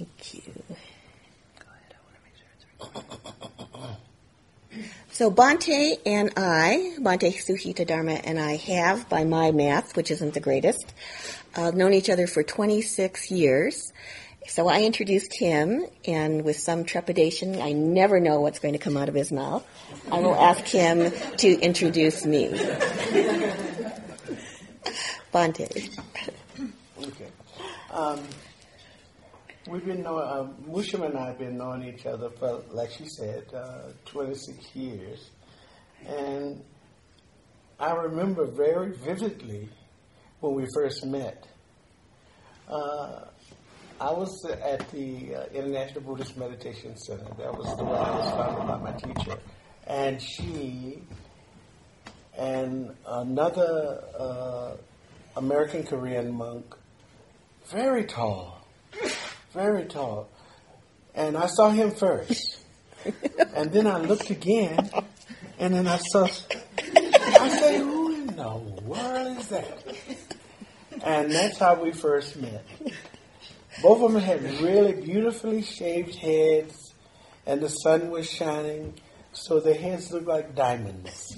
Thank you. Go ahead. I want to make sure it's right. So Bhante and I, Bhante Suhita Dharma and I have, by my math, which isn't the greatest, uh, known each other for 26 years. So I introduced him, and with some trepidation, I never know what's going to come out of his mouth. I will ask him to introduce me. Bhante. Okay. Um, we've been knowing, uh, Mushim and I have been knowing each other for, like she said, uh, 26 years. And I remember very vividly when we first met. Uh, I was at the uh, International Buddhist Meditation Center. That was the one I was founded by my teacher. And she and another uh, American Korean monk, very tall, very tall. And I saw him first. and then I looked again, and then I saw, I said, who in the world is that? And that's how we first met. Both of them had really beautifully shaved heads, and the sun was shining, so their heads looked like diamonds.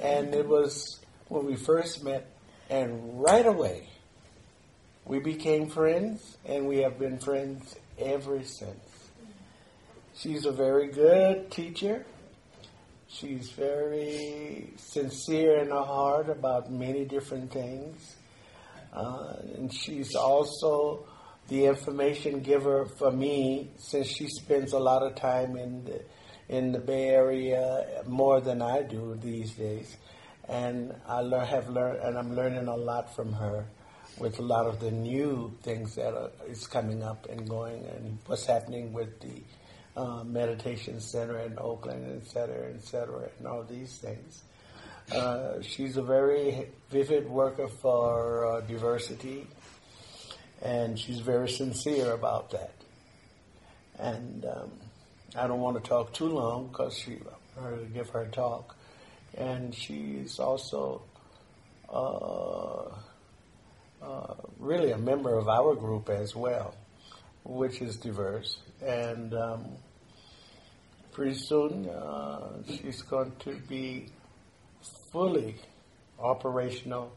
and it was when we first met, and right away, we became friends, and we have been friends ever since. She's a very good teacher. She's very sincere in her heart about many different things. Uh, and she's also the information giver for me since she spends a lot of time in the, in the Bay Area more than I do these days. And I learn, have learned, and I'm learning a lot from her with a lot of the new things that are, is coming up and going and what's happening with the uh, meditation center in Oakland, et cetera, et cetera, and all these things. Uh, she's a very vivid worker for uh, diversity, and she's very sincere about that. And um, I don't want to talk too long because she her to give her talk, and she's also uh, really a member of our group as well, which is diverse. And um, pretty soon uh, she's going to be fully operational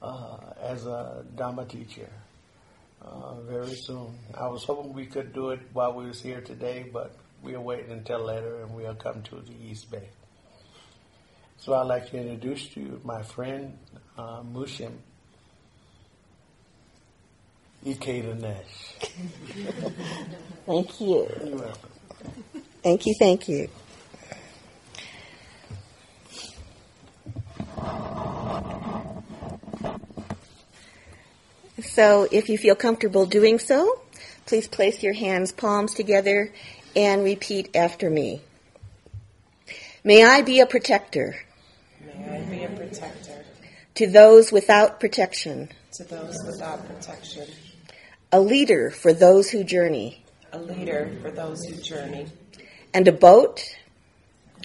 uh, as a Dhamma teacher uh, very soon. I was hoping we could do it while we was here today, but we are waiting until later, and we'll come to the East Bay. So I'd like to introduce to you my friend uh, Mushim Ikeda Nash. Thank you. You're welcome. Thank you, thank you. So, if you feel comfortable doing so, please place your hands palms together and repeat after me. May I be a protector May I be a protector to those without protection, to those without protection, a leader for those who journey, a leader for those who journey, and a boat,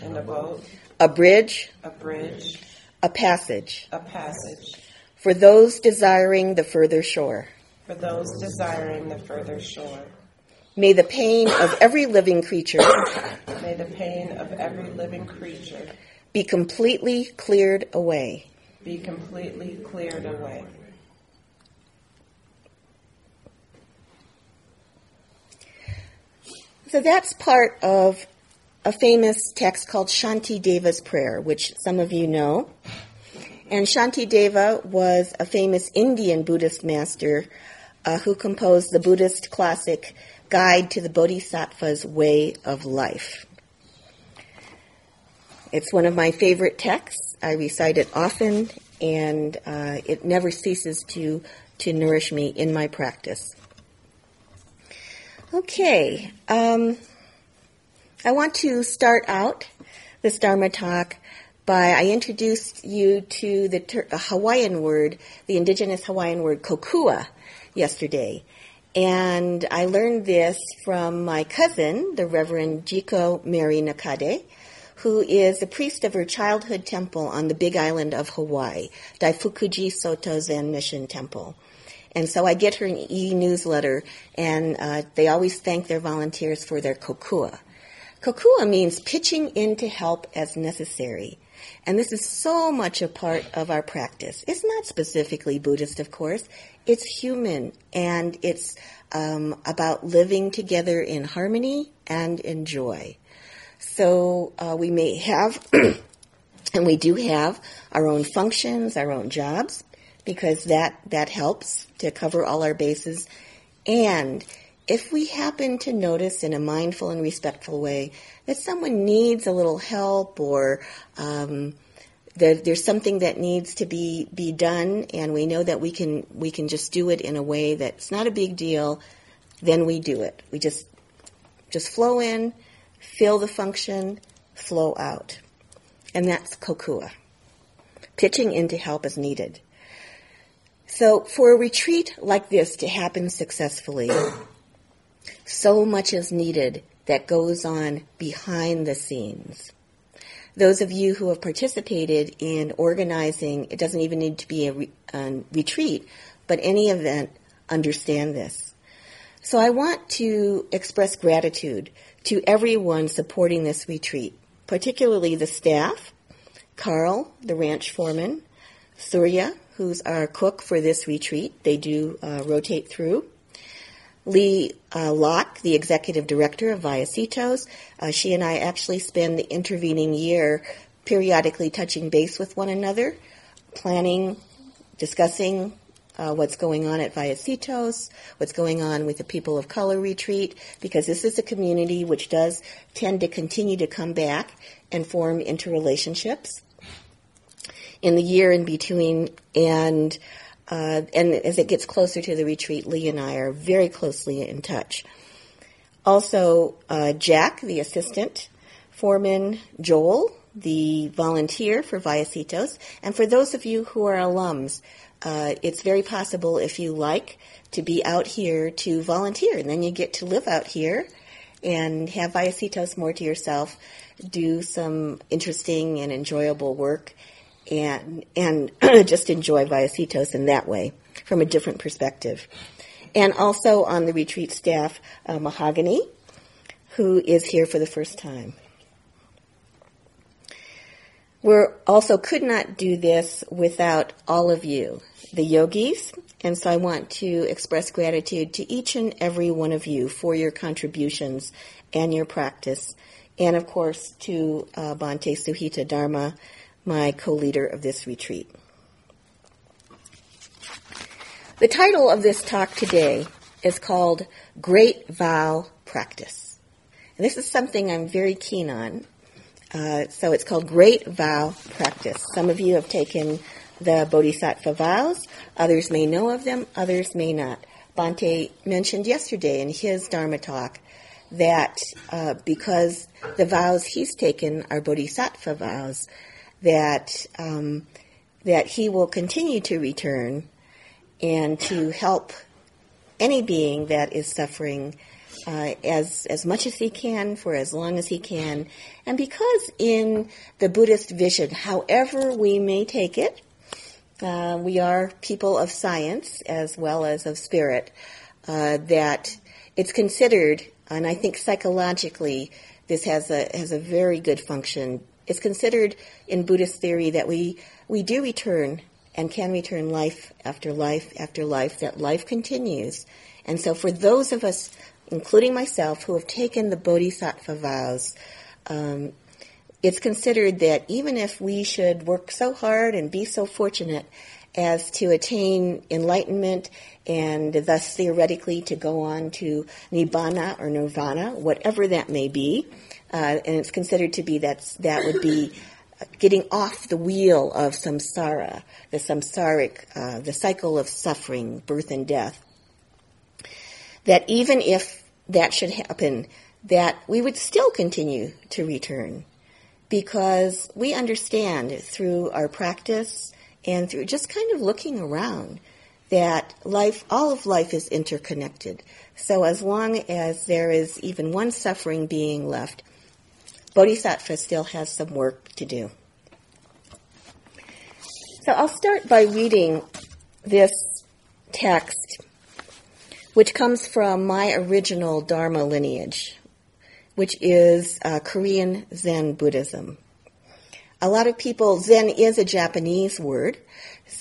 and a boat, a bridge, a bridge, a passage a passage for those desiring the further shore. for those desiring the further shore. May the pain of every living creature May the pain of every living creature be completely cleared away. be completely cleared away. So that's part of a famous text called Shanti Deva's Prayer, which some of you know. And Shanti Deva was a famous Indian Buddhist master uh, who composed the Buddhist classic Guide to the Bodhisattva's Way of Life. It's one of my favorite texts. I recite it often, and uh, it never ceases to, to nourish me in my practice. Okay, um, I want to start out this Dharma talk by I introduced you to the, ter- the Hawaiian word, the indigenous Hawaiian word kokua, yesterday. And I learned this from my cousin, the Reverend Jiko Mary Nakade, who is the priest of her childhood temple on the big island of Hawaii, Daifukuji Soto Zen Mission Temple. And so I get her an e-newsletter, and uh, they always thank their volunteers for their kokua. Kokua means pitching in to help as necessary. And this is so much a part of our practice. It's not specifically Buddhist, of course. It's human, and it's um, about living together in harmony and in joy. So uh, we may have, and we do have, our own functions, our own jobs, because that that helps to cover all our bases. And if we happen to notice in a mindful and respectful way that someone needs a little help or um, that there's something that needs to be be done, and we know that we can we can just do it in a way that's not a big deal, then we do it. We just just flow in, fill the function, flow out, and that's kokua. Pitching in to help as needed. So for a retreat like this to happen successfully, so much is needed that goes on behind the scenes. Those of you who have participated in organizing, it doesn't even need to be a, re, a retreat, but any event, understand this. So I want to express gratitude to everyone supporting this retreat, particularly the staff, Carl, the ranch foreman, Surya, who's our cook for this retreat. They do uh, rotate through. Lee uh, Locke, the executive director of Vallecitos, uh, she and I actually spend the intervening year periodically touching base with one another, planning, discussing uh, what's going on at Vallecitos, what's going on with the People of Color retreat, because this is a community which does tend to continue to come back and form interrelationships in the year in between and uh, and as it gets closer to the retreat, Lee and I are very closely in touch. Also, uh, Jack, the assistant, Foreman Joel, the volunteer for Vallecitos, and for those of you who are alums, uh, it's very possible if you like to be out here to volunteer, and then you get to live out here and have Vallecitos more to yourself, do some interesting and enjoyable work, and and just enjoy Vallecitos in that way from a different perspective. And also on the retreat staff, uh, Mahogany, who is here for the first time. We also could not do this without all of you, the yogis, and so I want to express gratitude to each and every one of you for your contributions and your practice, and of course to uh, Bhante Suhita Dharma, my co-leader of this retreat. The title of this talk today is called Great Vow Practice. And this is something I'm very keen on. Uh, so it's called Great Vow Practice. Some of you have taken the Bodhisattva vows. Others may know of them. Others may not. Bhante mentioned yesterday in his Dharma talk that uh, because the vows he's taken are Bodhisattva vows, that um, that he will continue to return and to help any being that is suffering uh, as as much as he can for as long as he can, and because in the Buddhist vision, however we may take it, uh, we are people of science as well as of spirit. Uh, that it's considered, and I think psychologically, this has a has a very good function it's considered in Buddhist theory that we, we do return and can return life after life after life, that life continues. And so for those of us, including myself, who have taken the Bodhisattva vows, um, it's considered that even if we should work so hard and be so fortunate as to attain enlightenment and thus theoretically to go on to nibbana or nirvana, whatever that may be, uh, and it's considered to be that's that would be getting off the wheel of samsara, the samsaric, uh, the cycle of suffering, birth and death. That even if that should happen, that we would still continue to return because we understand through our practice and through just kind of looking around that life, all of life is interconnected. So as long as there is even one suffering being left, Bodhisattva still has some work to do. So I'll start by reading this text, which comes from my original Dharma lineage, which is uh, Korean Zen Buddhism. A lot of people, Zen is a Japanese word,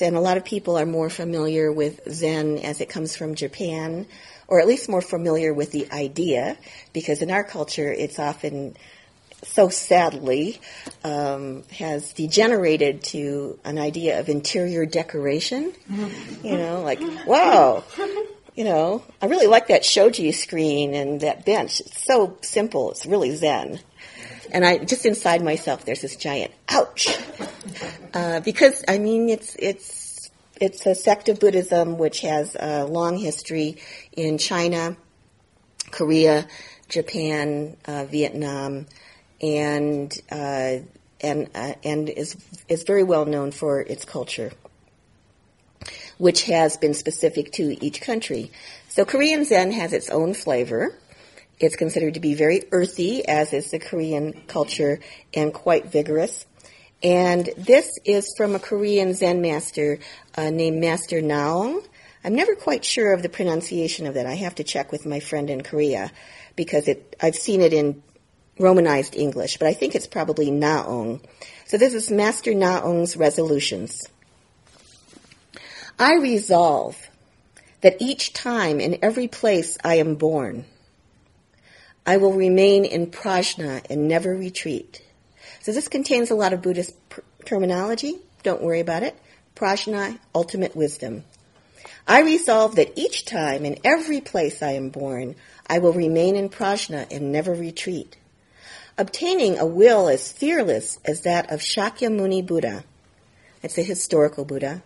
and a lot of people are more familiar with Zen as it comes from Japan, or at least more familiar with the idea, because in our culture it's often so sadly um, has degenerated to an idea of interior decoration. You know, like, wow, you know, I really like that shoji screen and that bench. It's so simple. It's really zen. And I just inside myself, there's this giant ouch, uh, because I mean, it's it's it's a sect of Buddhism which has a long history in China, Korea, Japan, uh, Vietnam, and uh, and uh, and is is very well known for its culture, which has been specific to each country. So Korean Zen has its own flavor. It's considered to be very earthy, as is the Korean culture, and quite vigorous. And this is from a Korean Zen master uh, named Master Naong. I'm never quite sure of the pronunciation of that. I have to check with my friend in Korea because it, I've seen it in Romanized English, but I think it's probably Naong. So this is Master Naong's resolutions. I resolve that each time in every place I am born, I will remain in prajna and never retreat. So this contains a lot of Buddhist pr- terminology. Don't worry about it. Prajna, ultimate wisdom. I resolve that each time in every place I am born, I will remain in prajna and never retreat obtaining a will as fearless as that of Shakyamuni Buddha. That's a historical Buddha.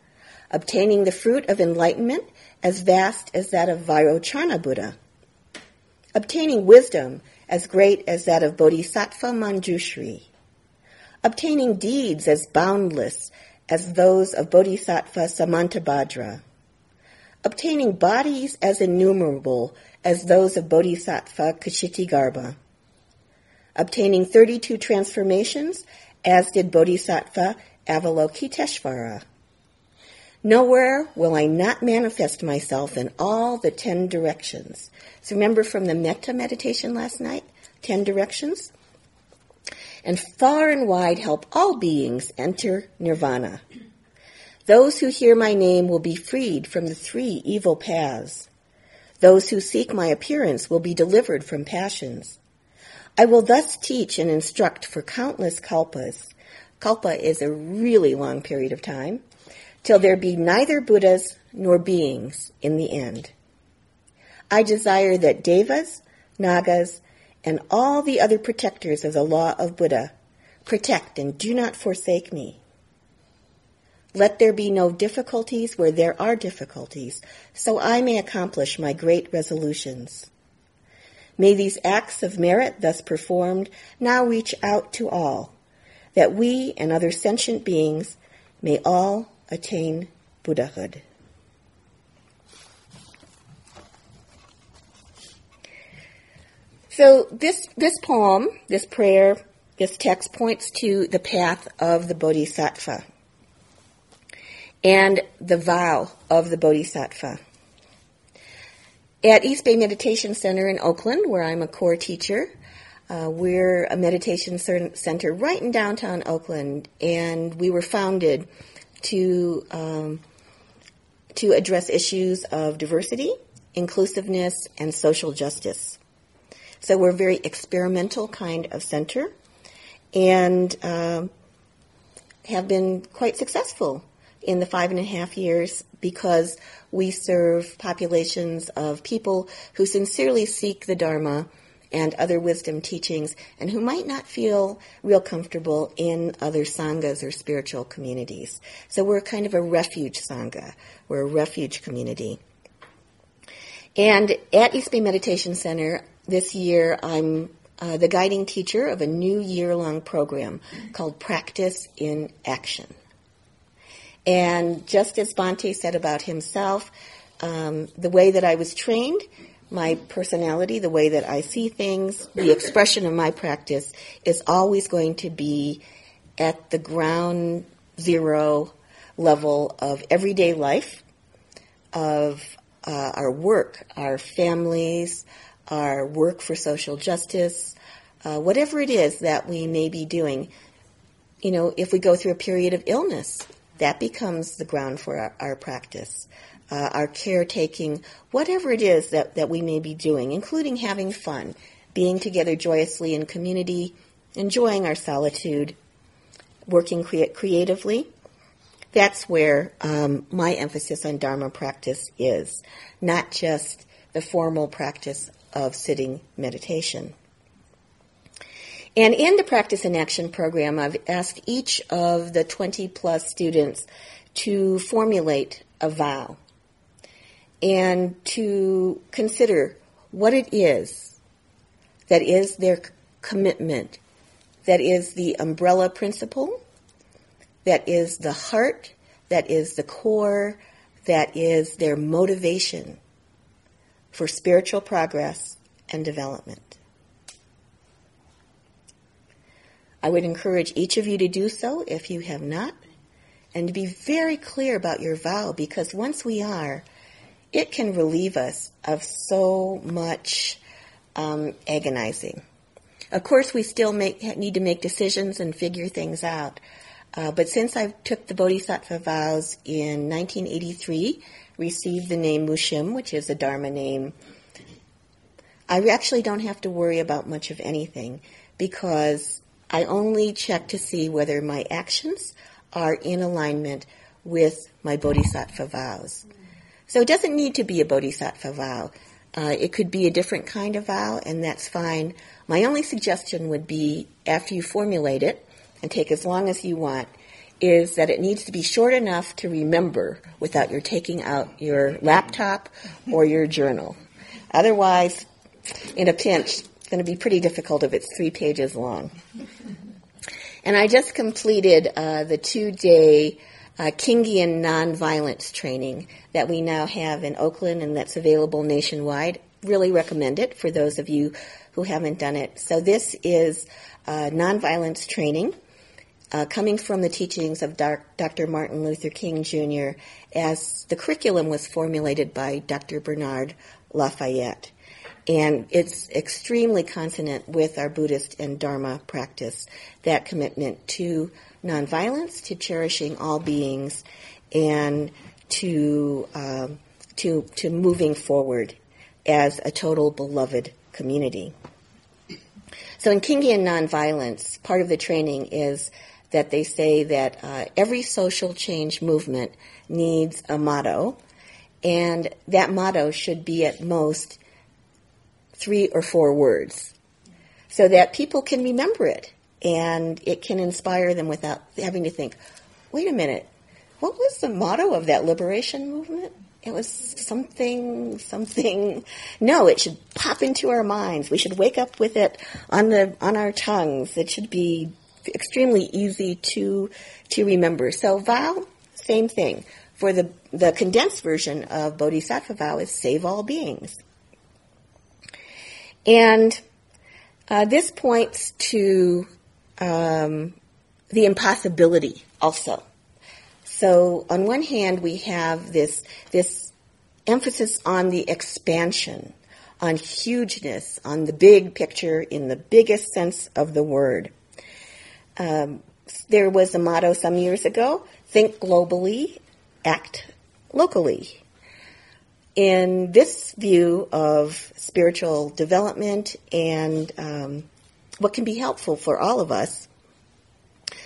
Obtaining the fruit of enlightenment as vast as that of Vairochana Buddha. Obtaining wisdom as great as that of Bodhisattva Manjushri. Obtaining deeds as boundless as those of Bodhisattva Samantabhadra. Obtaining bodies as innumerable as those of Bodhisattva Kshitigarbha obtaining 32 transformations, as did Bodhisattva Avalokiteshvara. Nowhere will I not manifest myself in all the ten directions. So remember from the metta meditation last night, ten directions? And far and wide help all beings enter nirvana. Those who hear my name will be freed from the three evil paths. Those who seek my appearance will be delivered from passions. I will thus teach and instruct for countless kalpas. Kalpa is a really long period of time, till there be neither Buddhas nor beings in the end. I desire that Devas, Nagas, and all the other protectors of the law of Buddha protect and do not forsake me. Let there be no difficulties where there are difficulties, so I may accomplish my great resolutions. May these acts of merit thus performed now reach out to all, that we and other sentient beings may all attain Buddhahood. So this this poem, this prayer, this text points to the path of the Bodhisattva and the vow of the Bodhisattva. At East Bay Meditation Center in Oakland, where I'm a core teacher, uh, we're a meditation center right in downtown Oakland, and we were founded to um, to address issues of diversity, inclusiveness, and social justice. So we're a very experimental kind of center, and um, have been quite successful in the five and a half years because we serve populations of people who sincerely seek the Dharma and other wisdom teachings and who might not feel real comfortable in other sanghas or spiritual communities. So we're kind of a refuge sangha. We're a refuge community. And at East Bay Meditation Center this year, I'm uh, the guiding teacher of a new year-long program called Practice in Action. And just as Bhante said about himself, um, the way that I was trained, my personality, the way that I see things, the expression of my practice is always going to be at the ground zero level of everyday life, of uh, our work, our families, our work for social justice, uh, whatever it is that we may be doing. You know, if we go through a period of illness, that becomes the ground for our, our practice. Uh, our caretaking, whatever it is that, that we may be doing, including having fun, being together joyously in community, enjoying our solitude, working crea- creatively. That's where um, my emphasis on Dharma practice is, not just the formal practice of sitting meditation. And in the Practice in Action program, I've asked each of the 20 plus students to formulate a vow and to consider what it is that is their commitment, that is the umbrella principle, that is the heart, that is the core, that is their motivation for spiritual progress and development. I would encourage each of you to do so if you have not, and to be very clear about your vow because once we are, it can relieve us of so much um, agonizing. Of course, we still make, need to make decisions and figure things out. Uh, but since I took the Bodhisattva vows in 1983, received the name Mushim, which is a Dharma name, I actually don't have to worry about much of anything because I only check to see whether my actions are in alignment with my bodhisattva vows. So it doesn't need to be a bodhisattva vow. Uh, it could be a different kind of vow, and that's fine. My only suggestion would be after you formulate it, and take as long as you want, is that it needs to be short enough to remember without your taking out your laptop or your journal. Otherwise, in a pinch, it's going to be pretty difficult if it's three pages long. And I just completed uh, the two day uh, Kingian nonviolence training that we now have in Oakland and that's available nationwide. Really recommend it for those of you who haven't done it. So this is uh, nonviolence training. Uh, coming from the teachings of Dr. Martin Luther King Jr., as the curriculum was formulated by Dr. Bernard Lafayette. And it's extremely consonant with our Buddhist and Dharma practice, that commitment to nonviolence, to cherishing all beings, and to, um, to, to moving forward as a total beloved community. So in Kingian nonviolence, part of the training is that they say that uh, every social change movement needs a motto, and that motto should be at most three or four words so that people can remember it and it can inspire them without having to think, wait a minute, what was the motto of that liberation movement? It was something, something. No, it should pop into our minds. We should wake up with it on the on our tongues. It should be extremely easy to to remember. So vow, same thing. For the the condensed version of Bodhisattva vow is save all beings. And uh, this points to um, the impossibility also. So on one hand, we have this this emphasis on the expansion, on hugeness, on the big picture in the biggest sense of the word. Um, there was a motto some years ago: "Think globally, act locally." In this view of spiritual development and um, what can be helpful for all of us,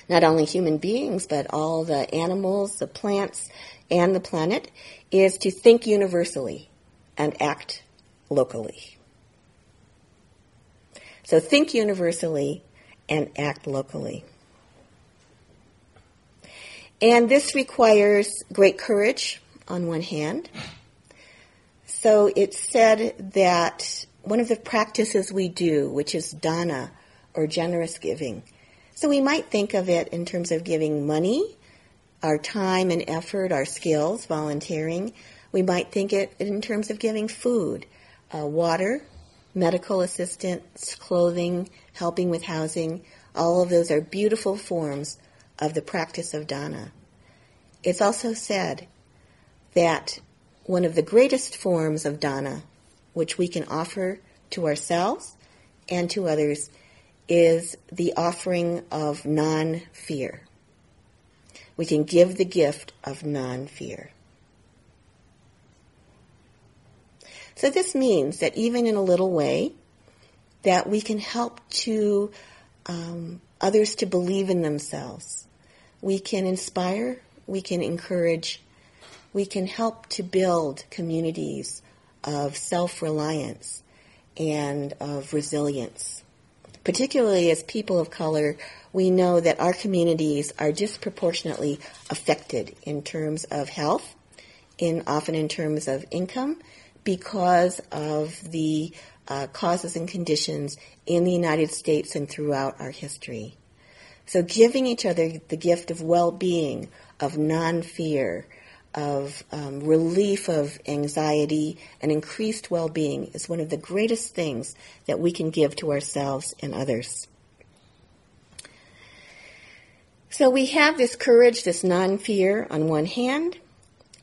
not only human beings, but all the animals, the plants, and the planet, is to think universally and act locally. So think universally and act locally. And this requires great courage on one hand so it's said that one of the practices we do, which is dana or generous giving, so we might think of it in terms of giving money, our time and effort, our skills, volunteering. We might think it in terms of giving food, uh, water, medical assistance, clothing, helping with housing. All of those are beautiful forms of the practice of dana. It's also said that one of the greatest forms of dana, which we can offer to ourselves and to others, is the offering of non fear. We can give the gift of non fear. So this means that even in a little way, that we can help to um, others to believe in themselves. We can inspire, we can encourage, we can help to build communities of self-reliance and of resilience. Particularly as people of color, we know that our communities are disproportionately affected in terms of health, in often in terms of income, because of the uh, causes and conditions in the United States and throughout our history. So giving each other the gift of well-being, of non-fear, of um, relief of anxiety and increased well-being is one of the greatest things that we can give to ourselves and others. So we have this courage, this non-fear on one hand,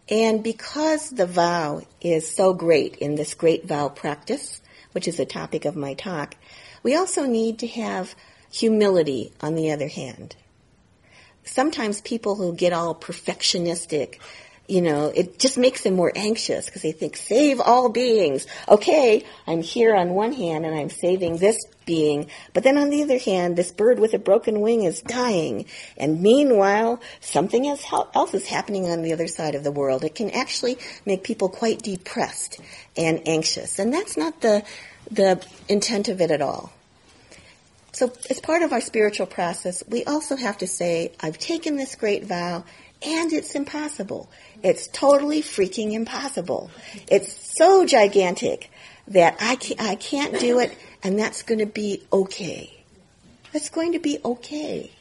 and because the vow is so great in this great vow practice, which is the topic of my talk, we also need to have humility on the other hand. Sometimes people who get all perfectionistic, you know, it just makes them more anxious because they think, save all beings. Okay, I'm here on one hand and I'm saving this being, but then on the other hand, this bird with a broken wing is dying. And meanwhile, something else is happening on the other side of the world. It can actually make people quite depressed and anxious. And that's not the, the intent of it at all. So as part of our spiritual process, we also have to say, I've taken this great vow and it's impossible. It's totally freaking impossible. It's so gigantic that I can't, I can't do it, and that's going to be okay. That's going to be okay.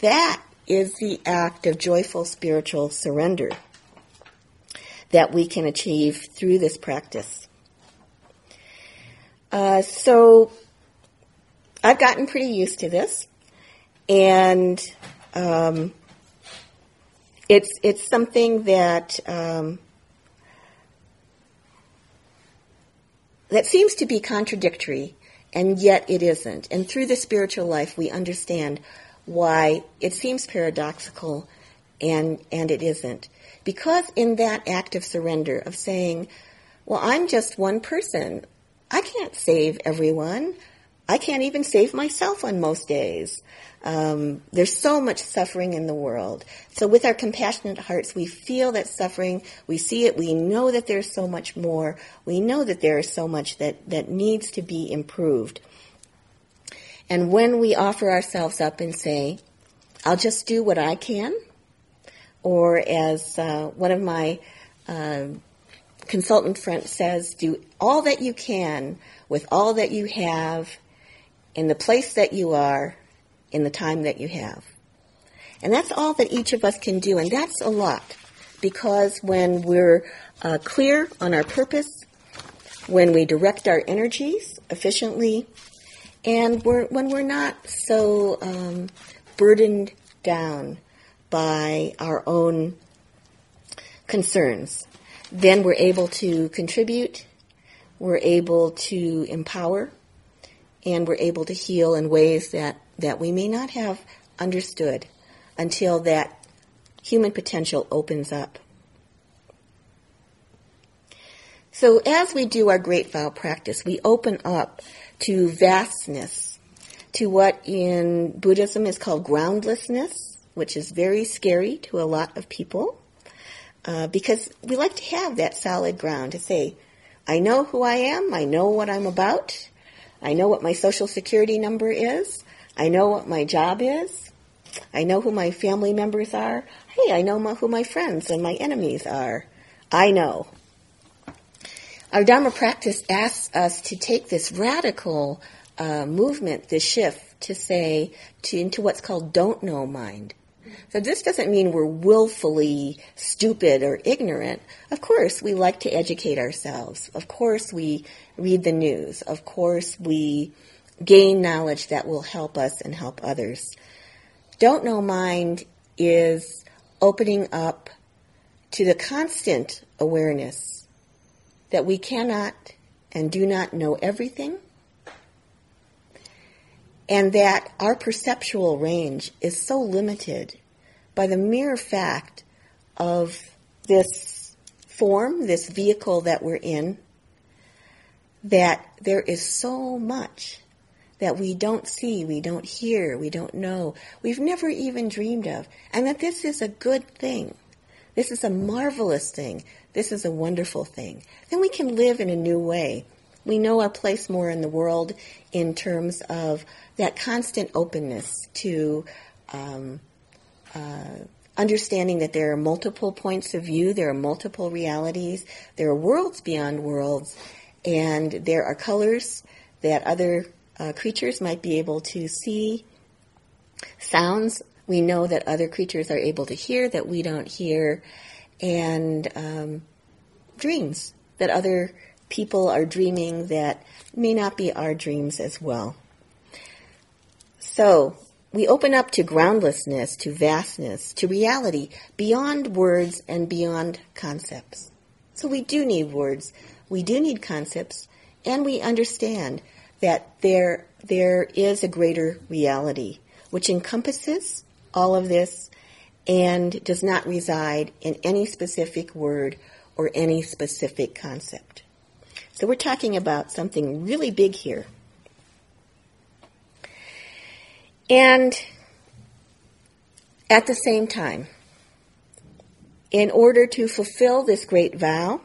That is the act of joyful spiritual surrender that we can achieve through this practice. Uh, so I've gotten pretty used to this, and um, it's it's something that um, that seems to be contradictory, and yet it isn't. And through the spiritual life, we understand why it seems paradoxical, and and it isn't. Because in that act of surrender, of saying, "Well, I'm just one person. I can't save everyone. I can't even save myself on most days. Um, there's so much suffering in the world. So with our compassionate hearts, we feel that suffering, we see it, we know that there's so much more, we know that there is so much that, that needs to be improved. And when we offer ourselves up and say, I'll just do what I can, or as uh, one of my uh, consultant friends says, do all that you can with all that you have in the place that you are in the time that you have. And that's all that each of us can do, and that's a lot. Because when we're uh, clear on our purpose, when we direct our energies efficiently, and we're, when we're not so um, burdened down by our own concerns, then we're able to contribute, we're able to empower, and we're able to heal in ways that that we may not have understood until that human potential opens up. So as we do our great vow practice, we open up to vastness, to what in Buddhism is called groundlessness, which is very scary to a lot of people, uh, because we like to have that solid ground to say, I know who I am, I know what I'm about, I know what my social security number is, I know what my job is. I know who my family members are. Hey, I know my, who my friends and my enemies are. I know. Our Dharma practice asks us to take this radical uh, movement, this shift, to say to into what's called don't know mind. So this doesn't mean we're willfully stupid or ignorant. Of course, we like to educate ourselves. Of course, we read the news. Of course, we gain knowledge that will help us and help others. Don't know mind is opening up to the constant awareness that we cannot and do not know everything, and that our perceptual range is so limited by the mere fact of this form, this vehicle that we're in, that there is so much that we don't see, we don't hear, we don't know, we've never even dreamed of, and that this is a good thing. This is a marvelous thing. This is a wonderful thing. Then we can live in a new way. We know our place more in the world in terms of that constant openness to um, uh, understanding that there are multiple points of view, there are multiple realities, there are worlds beyond worlds, and there are colors that other uh, creatures might be able to see, sounds we know that other creatures are able to hear that we don't hear, and um, dreams that other people are dreaming that may not be our dreams as well. So, we open up to groundlessness, to vastness, to reality beyond words and beyond concepts. So we do need words, we do need concepts, and we understand that there, there is a greater reality which encompasses all of this and does not reside in any specific word or any specific concept. So we're talking about something really big here. And at the same time, in order to fulfill this great vow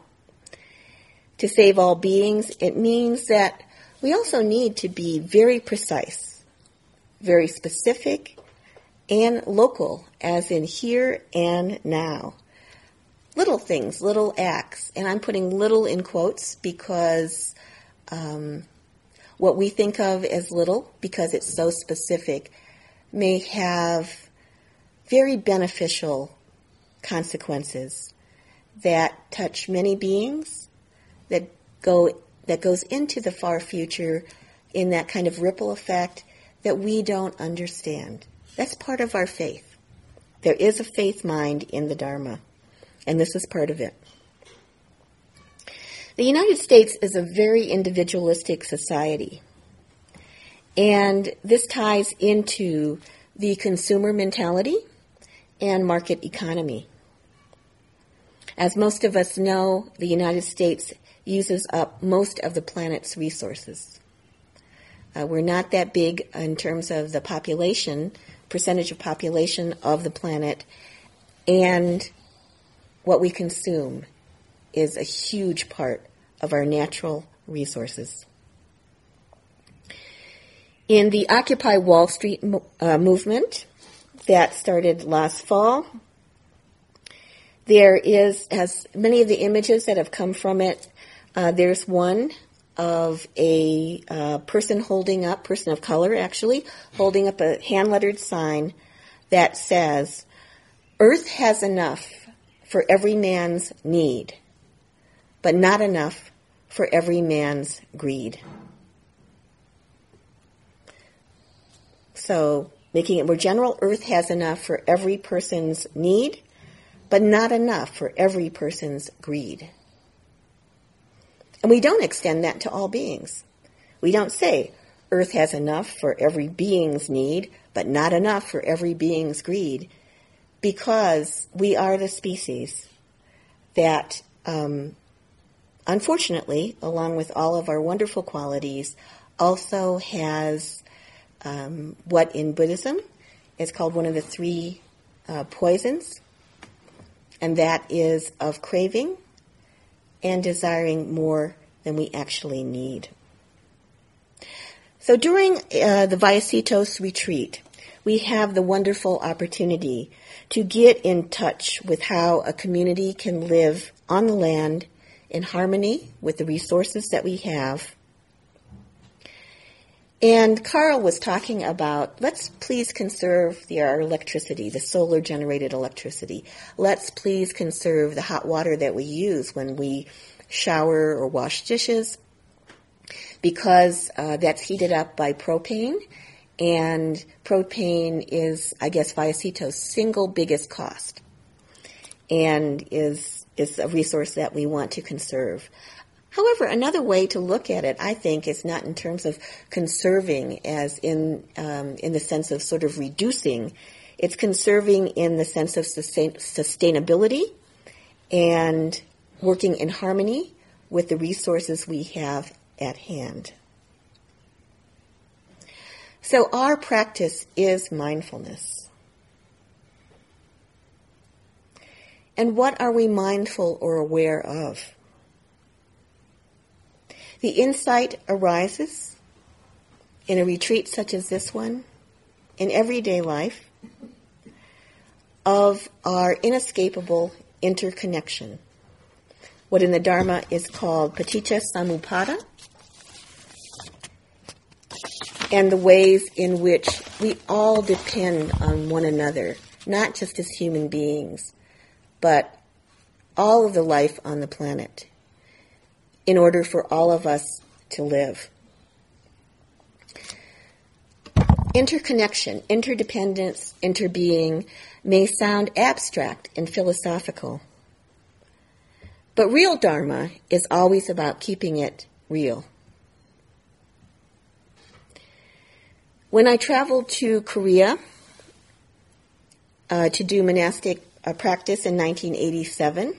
to save all beings, it means that we also need to be very precise, very specific, and local, as in here and now. Little things, little acts, and I'm putting little in quotes because um, what we think of as little, because it's so specific, may have very beneficial consequences that touch many beings, that go that goes into the far future in that kind of ripple effect that we don't understand. That's part of our faith. There is a faith mind in the Dharma, and this is part of it. The United States is a very individualistic society, and this ties into the consumer mentality and market economy. As most of us know, the United States uses up most of the planet's resources. Uh, we're not that big in terms of the population, percentage of population of the planet, and what we consume is a huge part of our natural resources. In the Occupy Wall Street uh, movement that started last fall, there is, as many of the images that have come from it, uh, there's one of a uh, person holding up, person of color actually, holding up a hand lettered sign that says, Earth has enough for every man's need, but not enough for every man's greed. So, making it more general, Earth has enough for every person's need, but not enough for every person's greed. And we don't extend that to all beings. We don't say, Earth has enough for every being's need, but not enough for every being's greed, because we are the species that, um, unfortunately, along with all of our wonderful qualities, also has um, what in Buddhism is called one of the three uh, poisons, and that is of craving, and desiring more than we actually need. So during uh, the Vallecitos retreat, we have the wonderful opportunity to get in touch with how a community can live on the land in harmony with the resources that we have. And Carl was talking about let's please conserve the, our electricity, the solar generated electricity. Let's please conserve the hot water that we use when we shower or wash dishes because uh, that's heated up by propane. And propane is, I guess, Vallecitos' single biggest cost. and is is a resource that we want to conserve. However, another way to look at it, I think, is not in terms of conserving, as in um, in the sense of sort of reducing. It's conserving in the sense of sustain- sustainability and working in harmony with the resources we have at hand. So our practice is mindfulness. And what are we mindful or aware of? The insight arises in a retreat such as this one, in everyday life, of our inescapable interconnection. What in the Dharma is called paticca samuppada, and the ways in which we all depend on one another, not just as human beings, but all of the life on the planet, in order for all of us to live. Interconnection, interdependence, interbeing may sound abstract and philosophical. But real Dharma is always about keeping it real. When I traveled to Korea uh, to do monastic uh, practice in 1987,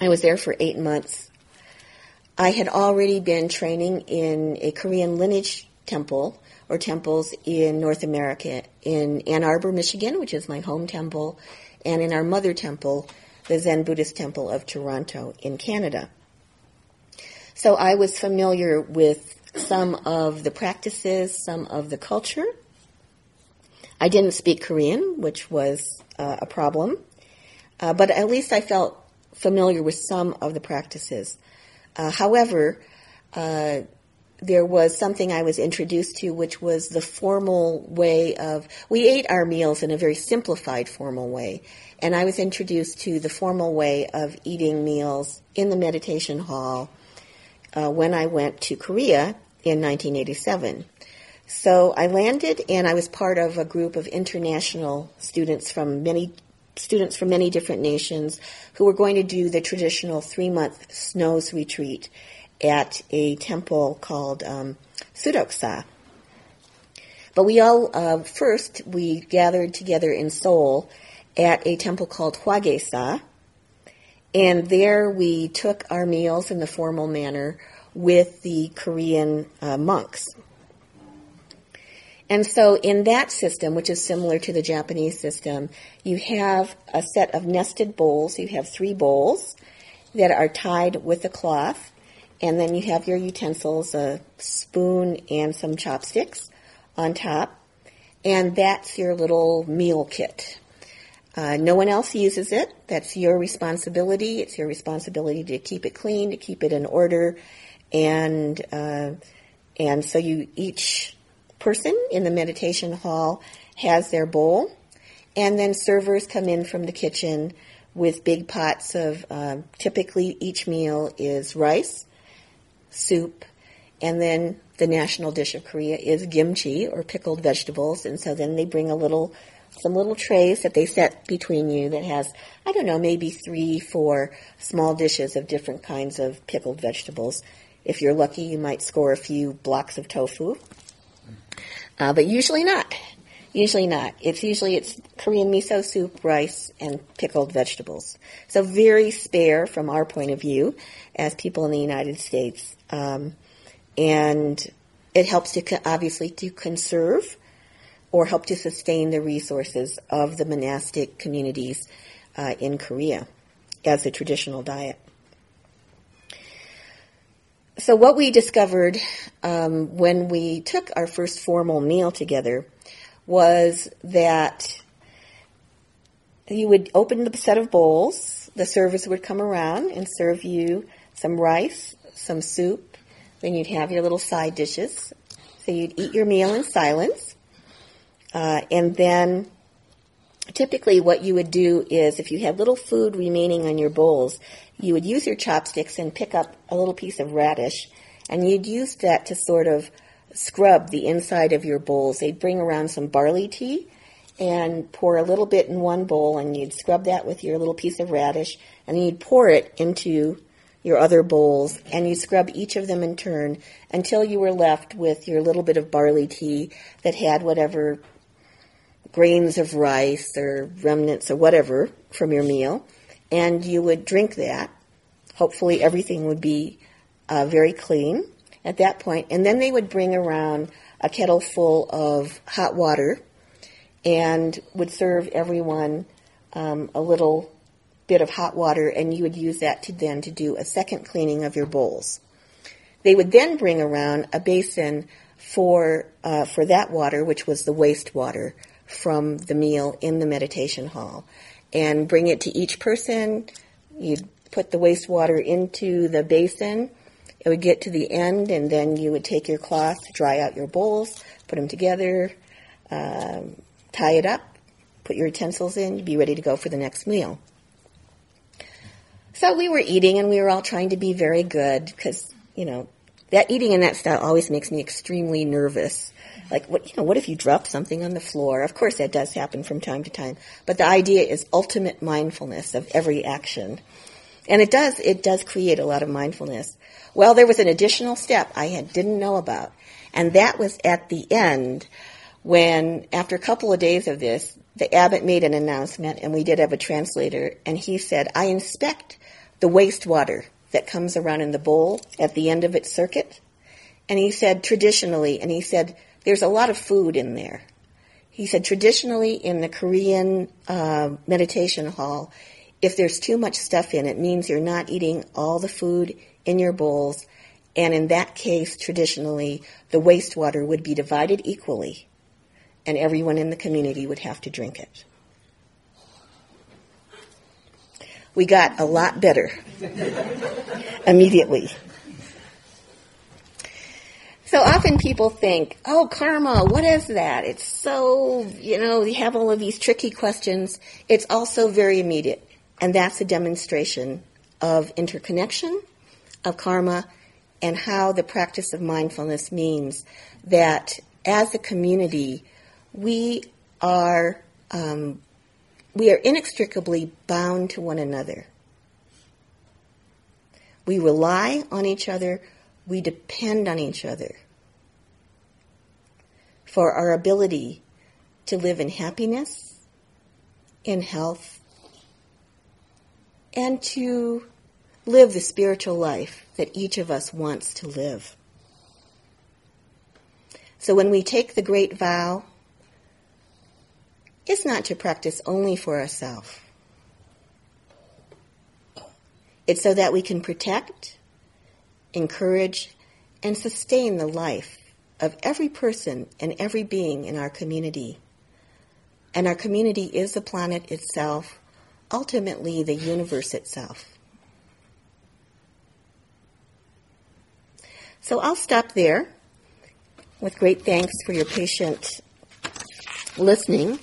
I was there for eight months. I had already been training in a Korean lineage temple or temples in North America, in Ann Arbor, Michigan, which is my home temple, and in our mother temple, the Zen Buddhist Temple of Toronto in Canada. So I was familiar with some of the practices, some of the culture. I didn't speak Korean, which was uh, a problem, uh, but at least I felt familiar with some of the practices. Uh, however, uh, there was something I was introduced to, which was the formal way of, we ate our meals in a very simplified formal way. And I was introduced to the formal way of eating meals in the meditation hall uh, when I went to Korea in 1987. So I landed and I was part of a group of international students from many students from many different nations who were going to do the traditional three month snows retreat at a temple called um, Sudoksa. But we all, uh, first, we gathered together in Seoul at a temple called Hwagyesa, and there we took our meals in the formal manner with the Korean uh, monks. And so in that system, which is similar to the Japanese system, you have a set of nested bowls. You have three bowls that are tied with a cloth, and then you have your utensils, a spoon and some chopsticks on top, and that's your little meal kit. Uh, no one else uses it. That's your responsibility. It's your responsibility to keep it clean, to keep it in order, and uh, and so you each person in the meditation hall has their bowl, and then servers come in from the kitchen with big pots of. Uh, typically, each meal is rice, soup, and then the national dish of Korea is kimchi or pickled vegetables, and so then they bring a little some little trays that they set between you that has, I don't know, maybe three, four small dishes of different kinds of pickled vegetables. If you're lucky, you might score a few blocks of tofu. Uh, but usually not. Usually not. It's usually it's Korean miso soup, rice, and pickled vegetables. So very spare from our point of view as people in the United States. Um, and it helps to obviously to conserve or help to sustain the resources of the monastic communities uh, in Korea as a traditional diet. So what we discovered um, when we took our first formal meal together was that you would open the set of bowls, the servers would come around and serve you some rice, some soup, then you'd have your little side dishes. So you'd eat your meal in silence. Uh, and then typically what you would do is if you had little food remaining on your bowls, you would use your chopsticks and pick up a little piece of radish, and you'd use that to sort of scrub the inside of your bowls. They'd bring around some barley tea, and pour a little bit in one bowl, and you'd scrub that with your little piece of radish, and then you'd pour it into your other bowls, and you scrub each of them in turn until you were left with your little bit of barley tea that had whatever grains of rice or remnants or whatever from your meal, and you would drink that. Hopefully, everything would be uh, very clean at that point. and then they would bring around a kettle full of hot water and would serve everyone um, a little bit of hot water, and you would use that to then to do a second cleaning of your bowls. They would then bring around a basin for uh, for that water, which was the waste water from the meal in the meditation hall, and bring it to each person. You'd put the wastewater into the basin. It would get to the end, and then you would take your cloth, dry out your bowls, put them together, um, tie it up, put your utensils in, you'd be ready to go for the next meal. So we were eating and we were all trying to be very good because, you know, that eating in that style always makes me extremely nervous. Like, what, you know, what if you drop something on the floor? Of course that does happen from time to time. But the idea is ultimate mindfulness of every action. And it does, it does create a lot of mindfulness. Well, there was an additional step I had, didn't know about. And that was at the end when, after a couple of days of this, the abbot made an announcement and we did have a translator and he said, I inspect the wastewater that comes around in the bowl at the end of its circuit. And he said traditionally, and he said there's a lot of food in there. He said traditionally in the Korean uh, meditation hall, if there's too much stuff in it, means you're not eating all the food in your bowls. And in that case, traditionally, the wastewater would be divided equally, and everyone in the community would have to drink it. We got a lot better immediately. So often people think, oh, karma, what is that? It's so, you know, you have all of these tricky questions. It's also very immediate. And that's a demonstration of interconnection, of karma, and how the practice of mindfulness means that as a community, we are um, we are inextricably bound to one another. We rely on each other, we depend on each other for our ability to live in happiness, in health, and to live the spiritual life that each of us wants to live. So when we take the great vow is not to practice only for ourselves. It's so that we can protect, encourage, and sustain the life of every person and every being in our community. And our community is the planet itself, ultimately the universe itself. So I'll stop there with great thanks for your patient listening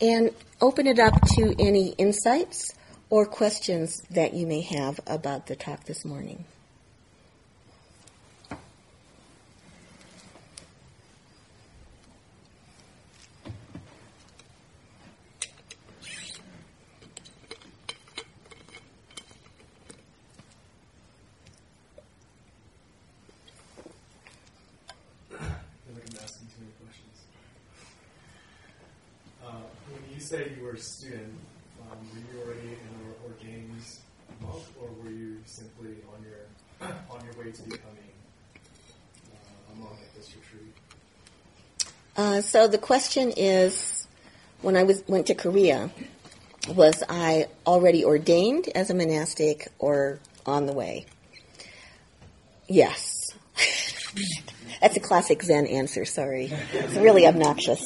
and open it up to any insights or questions that you may have about the talk this morning. say you were a student, um, were you already an ordained monk, or were you simply on your on your way to becoming uh, a monk at this retreat? Uh, so the question is, when I was went to Korea, was I already ordained as a monastic or on the way? Yes. That's a classic Zen answer, sorry. It's really obnoxious.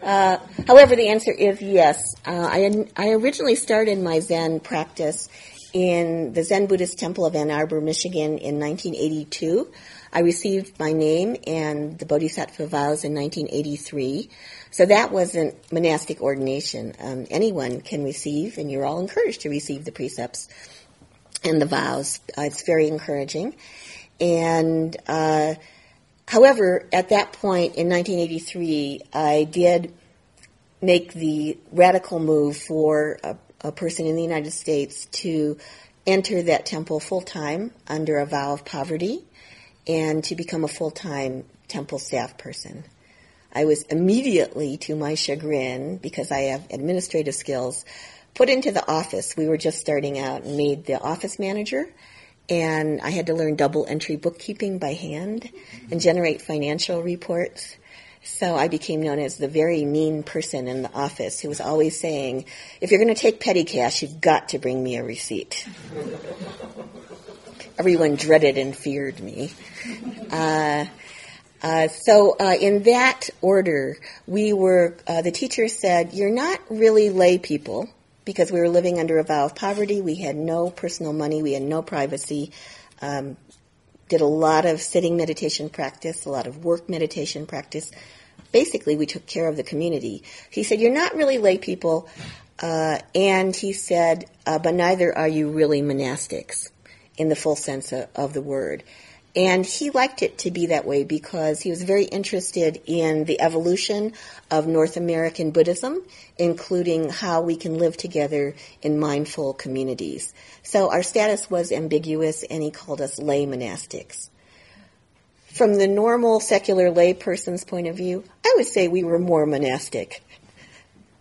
Uh, however, the answer is yes. Uh, I, I originally started my Zen practice in the Zen Buddhist Temple of Ann Arbor, Michigan in 1982. I received my name and the Bodhisattva vows in 1983. So that wasn't monastic ordination. Um, anyone can receive, and you're all encouraged to receive the precepts and the vows. Uh, it's very encouraging. And uh, However, at that point in 1983, I did make the radical move for a, a person in the United States to enter that temple full time under a vow of poverty and to become a full time temple staff person. I was immediately, to my chagrin, because I have administrative skills, put into the office. We were just starting out and made the office manager. And I had to learn double entry bookkeeping by hand and generate financial reports. So I became known as the very mean person in the office who was always saying, if you're going to take petty cash, you've got to bring me a receipt. Everyone dreaded and feared me. Uh, uh, so uh, in that order, we were. Uh, the teacher said, "You're not really lay people because we were living under a vow of poverty. We had no personal money. We had no privacy. Um, did a lot of sitting meditation practice, a lot of work meditation practice. Basically, we took care of the community." He said, "You're not really lay people," uh, and he said, uh, "But neither are you really monastics in the full sense of, of the word." And he liked it to be that way because he was very interested in the evolution of North American Buddhism, including how we can live together in mindful communities. So our status was ambiguous and he called us lay monastics. From the normal secular lay person's point of view, I would say we were more monastic.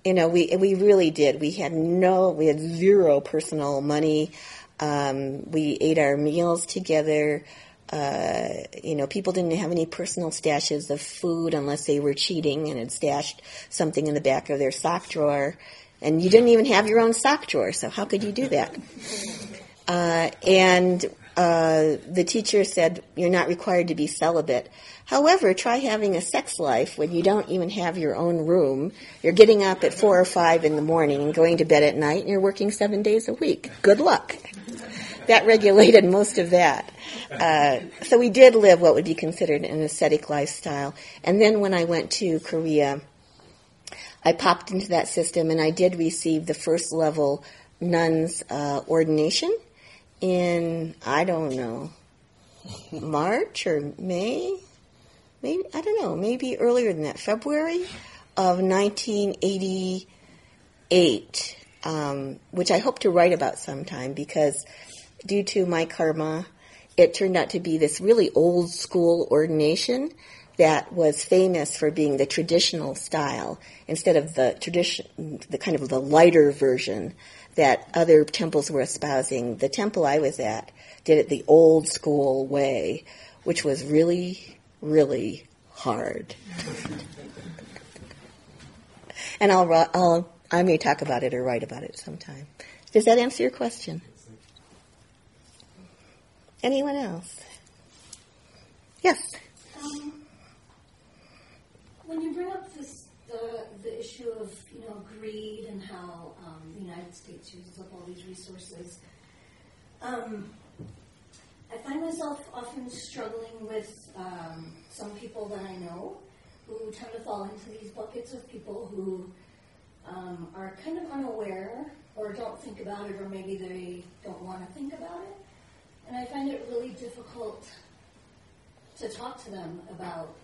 You know, we, we really did. We had no, we had zero personal money. Um, we ate our meals together uh, you know, people didn't have any personal stashes of food unless they were cheating and had stashed something in the back of their sock drawer. And you didn't even have your own sock drawer, so how could you do that? Uh, and uh, the teacher said, You're not required to be celibate. However, try having a sex life when you don't even have your own room. You're getting up at four or five in the morning and going to bed at night, and you're working seven days a week. Good luck. That regulated most of that. Uh, so we did live what would be considered an ascetic lifestyle. And then when I went to Korea, I popped into that system and I did receive the first level nun's uh, ordination in, I don't know, March or May? Maybe, I don't know, maybe earlier than that, February of 1988, um, which I hope to write about sometime because due to my karma, it turned out to be this really old school ordination that was famous for being the traditional style instead of the tradition, the kind of the lighter version that other temples were espousing. The temple I was at did it the old school way, which was really, really hard. and I'll, I'll, I may talk about it or write about it sometime. Does that answer your question? Anyone else? Yes. Um, when you bring up this, the, the issue of you know greed and how um, the United States uses up all these resources, um, I find myself often struggling with um, some people that I know who tend to fall into these buckets of people who um, are kind of unaware or don't think about it, or maybe they don't want to think about it and I find it really difficult to talk to them about,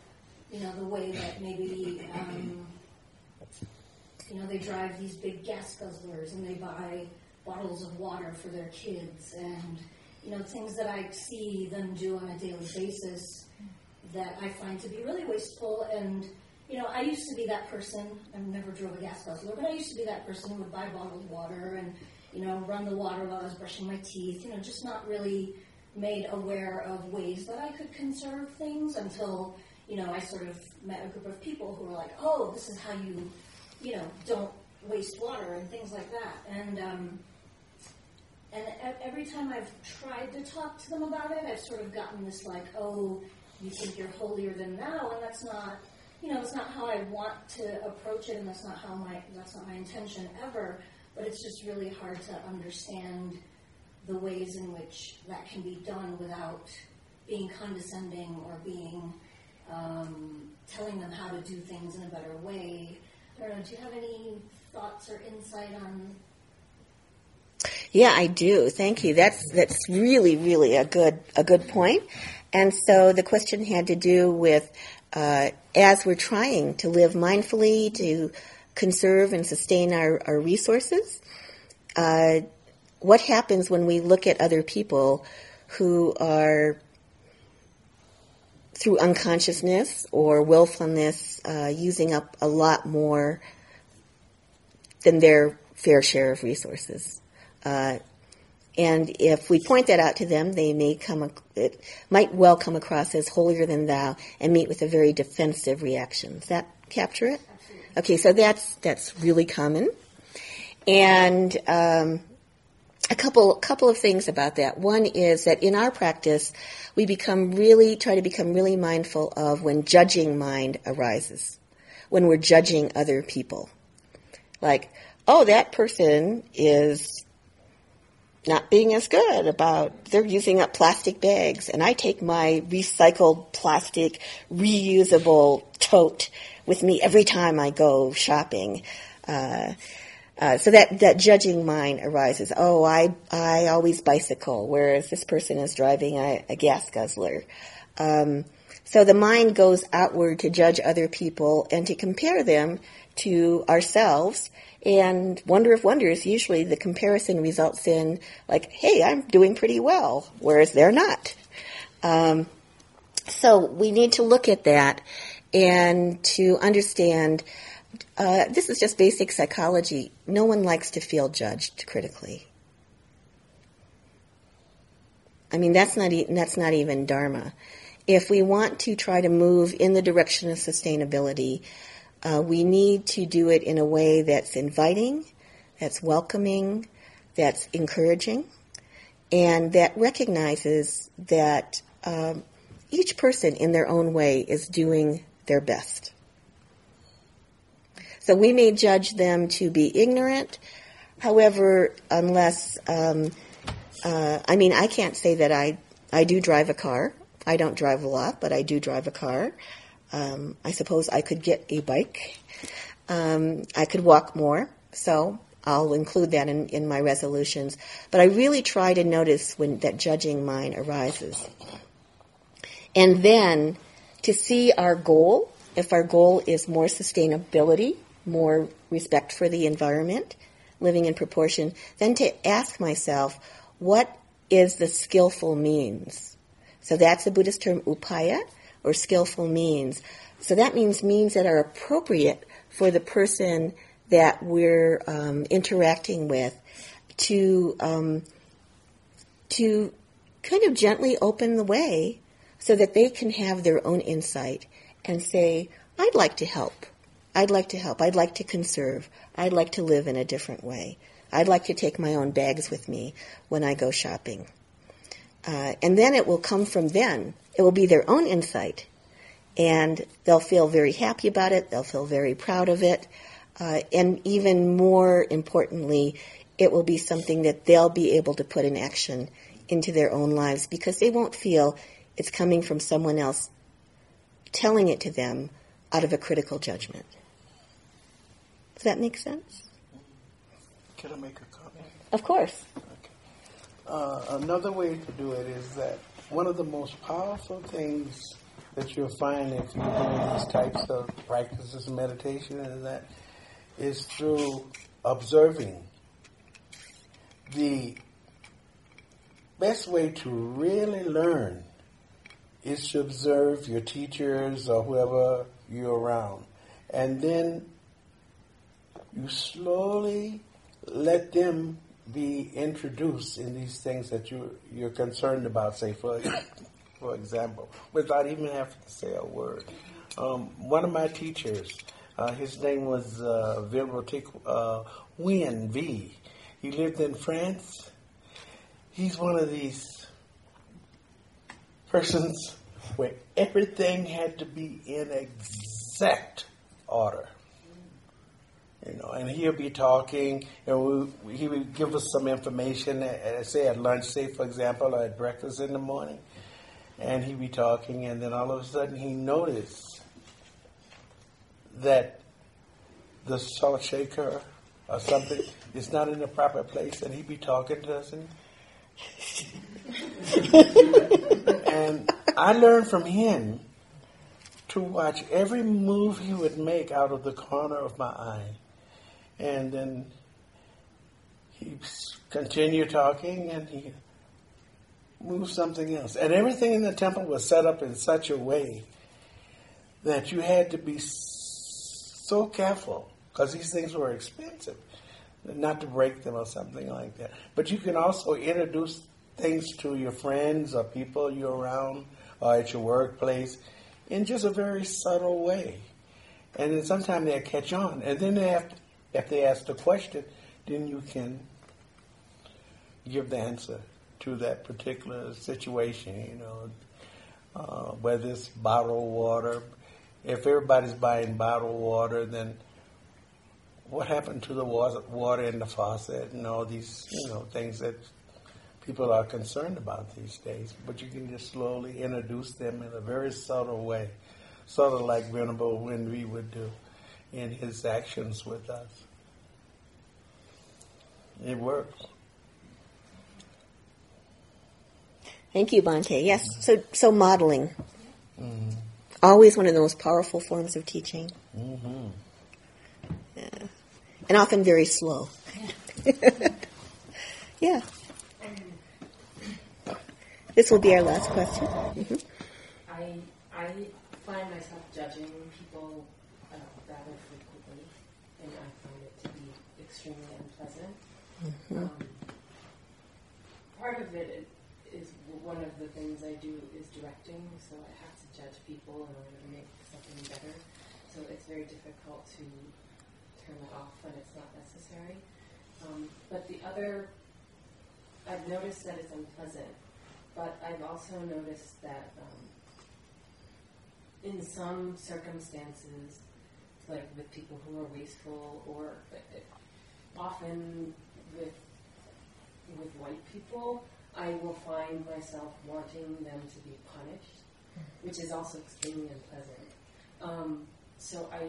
you know, the way that maybe, um, you know, they drive these big gas guzzlers and they buy bottles of water for their kids and, you know, things that I see them do on a daily basis that I find to be really wasteful. And, you know, I used to be that person. I never drove a gas guzzler, but I used to be that person who would buy bottled water and you know, run the water while I was brushing my teeth, you know, just not really made aware of ways that I could conserve things until, you know, I sort of met a group of people who were like, oh, this is how you, you know, don't waste water and things like that. And, um, and every time I've tried to talk to them about it, I've sort of gotten this like, oh, you think you're holier than thou, and that's not, you know, it's not how I want to approach it, and that's not how my, that's not my intention ever but it's just really hard to understand the ways in which that can be done without being condescending or being um, telling them how to do things in a better way. I don't know. Do you have any thoughts or insight on? Yeah, I do. Thank you. That's that's really really a good a good point. And so the question had to do with uh, as we're trying to live mindfully to conserve and sustain our, our resources. Uh, what happens when we look at other people who are through unconsciousness or willfulness uh, using up a lot more than their fair share of resources. Uh, and if we point that out to them, they may come, it might well come across as holier than thou and meet with a very defensive reaction. Does that capture it? Okay, so that's, that's really common. And, um, a couple, couple of things about that. One is that in our practice, we become really, try to become really mindful of when judging mind arises. When we're judging other people. Like, oh, that person is not being as good about they're using up plastic bags and I take my recycled plastic reusable tote with me every time I go shopping. Uh, uh, so that, that judging mind arises. Oh, I, I always bicycle, whereas this person is driving a, a gas guzzler. Um, so the mind goes outward to judge other people and to compare them to ourselves and wonder of wonders, usually the comparison results in like, hey, I'm doing pretty well, whereas they're not. Um, so we need to look at that and to understand. Uh, this is just basic psychology. No one likes to feel judged critically. I mean, that's not e- that's not even dharma. If we want to try to move in the direction of sustainability, uh, we need to do it in a way that's inviting, that's welcoming, that's encouraging, and that recognizes that um, each person in their own way is doing their best. So we may judge them to be ignorant, however, unless, um, uh, I mean, I can't say that I, I do drive a car. I don't drive a lot, but I do drive a car. Um, I suppose I could get a bike. Um, I could walk more, so I'll include that in, in my resolutions. But I really try to notice when that judging mind arises. And then to see our goal, if our goal is more sustainability, more respect for the environment, living in proportion, then to ask myself, what is the skillful means? So that's the Buddhist term upaya, or skillful means. So that means means that are appropriate for the person that we're um, interacting with to um, to kind of gently open the way so that they can have their own insight and say, "I'd like to help. I'd like to help. I'd like to conserve. I'd like to live in a different way. I'd like to take my own bags with me when I go shopping." Uh, and then it will come from then it will be their own insight. And they'll feel very happy about it. They'll feel very proud of it. Uh, and even more importantly, it will be something that they'll be able to put in action into their own lives because they won't feel it's coming from someone else telling it to them out of a critical judgment. Does that make sense? Can I make a comment? Of course. Okay. Uh, another way to do it is that one of the most powerful things that you'll find if you're doing these types of practices, meditation, and that is through observing. The best way to really learn is to observe your teachers or whoever you're around. And then you slowly let them be introduced in these things that you you're concerned about. Say for for example, without even having to say a word. Um, one of my teachers, uh, his name was uh, Vilrotic uh, Wien V. He lived in France. He's one of these persons where everything had to be in exact order. You know, and he'll be talking, and we, he would give us some information, uh, say at lunch, say for example, or at breakfast in the morning, and he'd be talking, and then all of a sudden he noticed that the salt shaker or something is not in the proper place, and he'd be talking to us, and, and I learned from him to watch every move he would make out of the corner of my eye And then he continued talking and he moved something else. And everything in the temple was set up in such a way that you had to be so careful because these things were expensive, not to break them or something like that. But you can also introduce things to your friends or people you're around or at your workplace in just a very subtle way. And then sometimes they'll catch on. And then they have if they ask the question, then you can give the answer to that particular situation, you know, uh, whether it's bottled water. If everybody's buying bottled water, then what happened to the water in the faucet and all these, you know, things that people are concerned about these days. But you can just slowly introduce them in a very subtle way, sort of like Venerable Wendy would do in his actions with us. It works. Thank you, Bhante. Yes, so so modeling, mm-hmm. always one of the most powerful forms of teaching, mm-hmm. yeah. and often very slow. yeah. This will be our last question. Mm-hmm. I I find myself judging people uh, rather frequently, and I find it to be extremely unpleasant. Mm-hmm. Um, part of it is one of the things I do is directing, so I have to judge people in order to make something better. So it's very difficult to turn that off when it's not necessary. Um, but the other, I've noticed that it's unpleasant, but I've also noticed that um, in some circumstances, like with people who are wasteful, or often with with white people, I will find myself wanting them to be punished, which is also extremely unpleasant. Um, so I,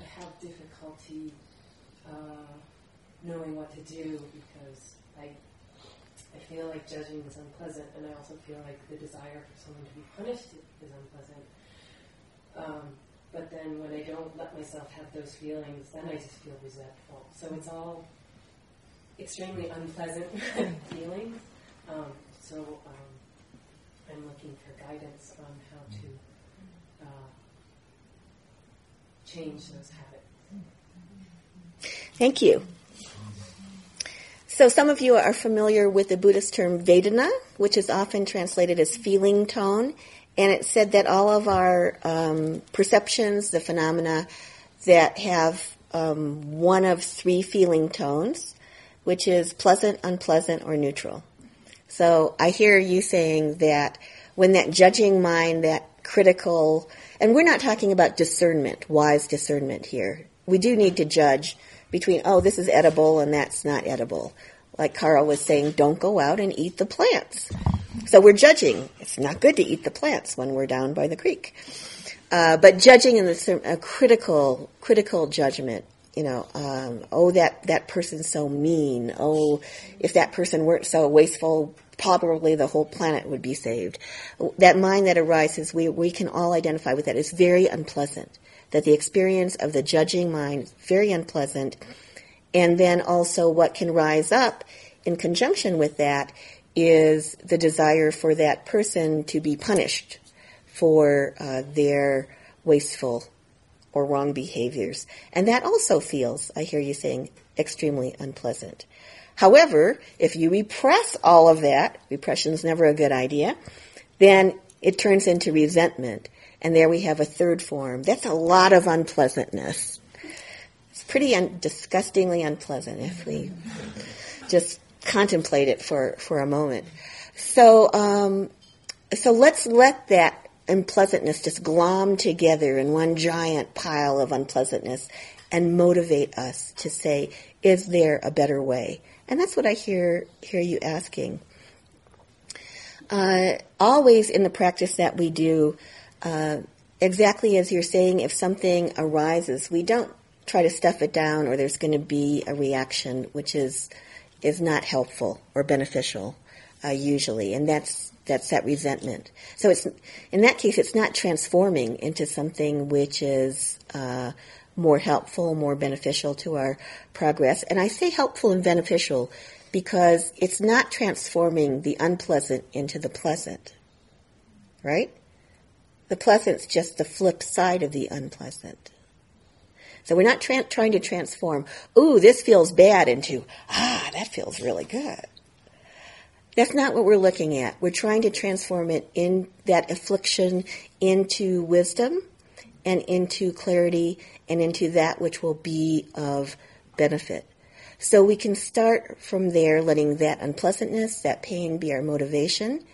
I have difficulty uh, knowing what to do because I, I feel like judging is unpleasant, and I also feel like the desire for someone to be punished is unpleasant. Um, but then when I don't let myself have those feelings, then I just feel resentful. So it's all extremely unpleasant feelings. Um, so um, I'm looking for guidance on how to uh, change those habits. Thank you. So some of you are familiar with the Buddhist term Vedana, which is often translated as feeling tone. And it said that all of our um, perceptions, the phenomena that have um, one of three feeling tones, which is pleasant, unpleasant, or neutral. So I hear you saying that when that judging mind, that critical, and we're not talking about discernment, wise discernment here. We do need to judge between, oh, this is edible and that's not edible. Like Carl was saying, don't go out and eat the plants. So we're judging. It's not good to eat the plants when we're down by the creek. Uh, but judging in the a critical, critical judgment you know, um, oh, that, that person's so mean. Oh, if that person weren't so wasteful, probably the whole planet would be saved. That mind that arises, we, we can all identify with that. It's very unpleasant. That the experience of the judging mind is very unpleasant. And then also what can rise up in conjunction with that is the desire for that person to be punished for uh, their wasteful or wrong behaviors. And that also feels, I hear you saying, extremely unpleasant. However, if you repress all of that, repression is never a good idea, then it turns into resentment. And there we have a third form. That's a lot of unpleasantness. Pretty un- disgustingly unpleasant if we just contemplate it for, for a moment. So, um, so let's let that unpleasantness just glom together in one giant pile of unpleasantness and motivate us to say, is there a better way? And that's what I hear, hear you asking. Uh, always in the practice that we do, uh, exactly as you're saying, if something arises, we don't try to stuff it down or there's going to be a reaction which is, is not helpful or beneficial, uh, usually. And that's that's that resentment. So it's in that case, it's not transforming into something which is uh, more helpful, more beneficial to our progress. And I say helpful and beneficial because it's not transforming the unpleasant into the pleasant. Right? The pleasant's just the flip side of the unpleasant. So we're not tra- trying to transform, ooh, this feels bad into, ah, that feels really good. That's not what we're looking at. We're trying to transform it in that affliction into wisdom and into clarity and into that which will be of benefit. So we can start from there, letting that unpleasantness, that pain be our motivation.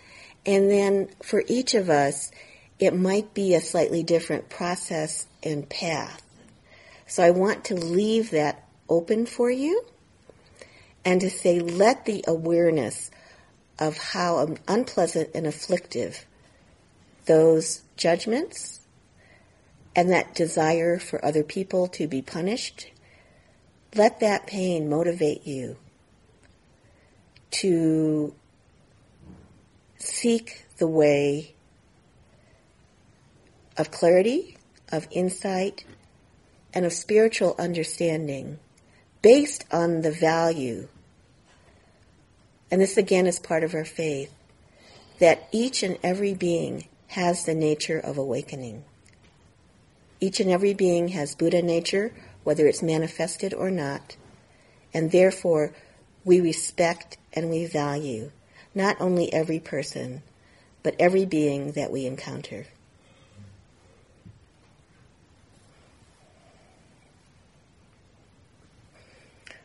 And then for each of us, it might be a slightly different process and path. So I want to leave that open for you and to say, let the awareness of how unpleasant and afflictive those judgments and that desire for other people to be punished, let that pain motivate you to seek the way of clarity, of insight, and of spiritual understanding based on the value, and this again is part of our faith, that each and every being has the nature of awakening. Each and every being has Buddha nature, whether it's manifested or not, and therefore we respect and we value not only every person, but every being that we encounter.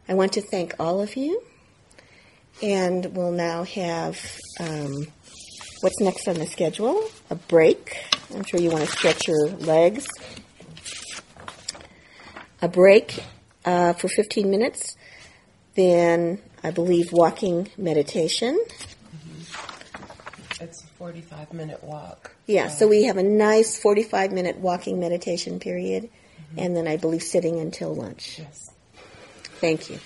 I want to thank all of you, and we'll now have um, what's next on the schedule a break. I'm sure you want to stretch your legs. A break uh, for 15 minutes, then I believe walking meditation. It's a 45 minute walk. Yeah, so we have a nice 45 minute walking meditation period, and then I believe sitting until lunch. Yes. Thank you.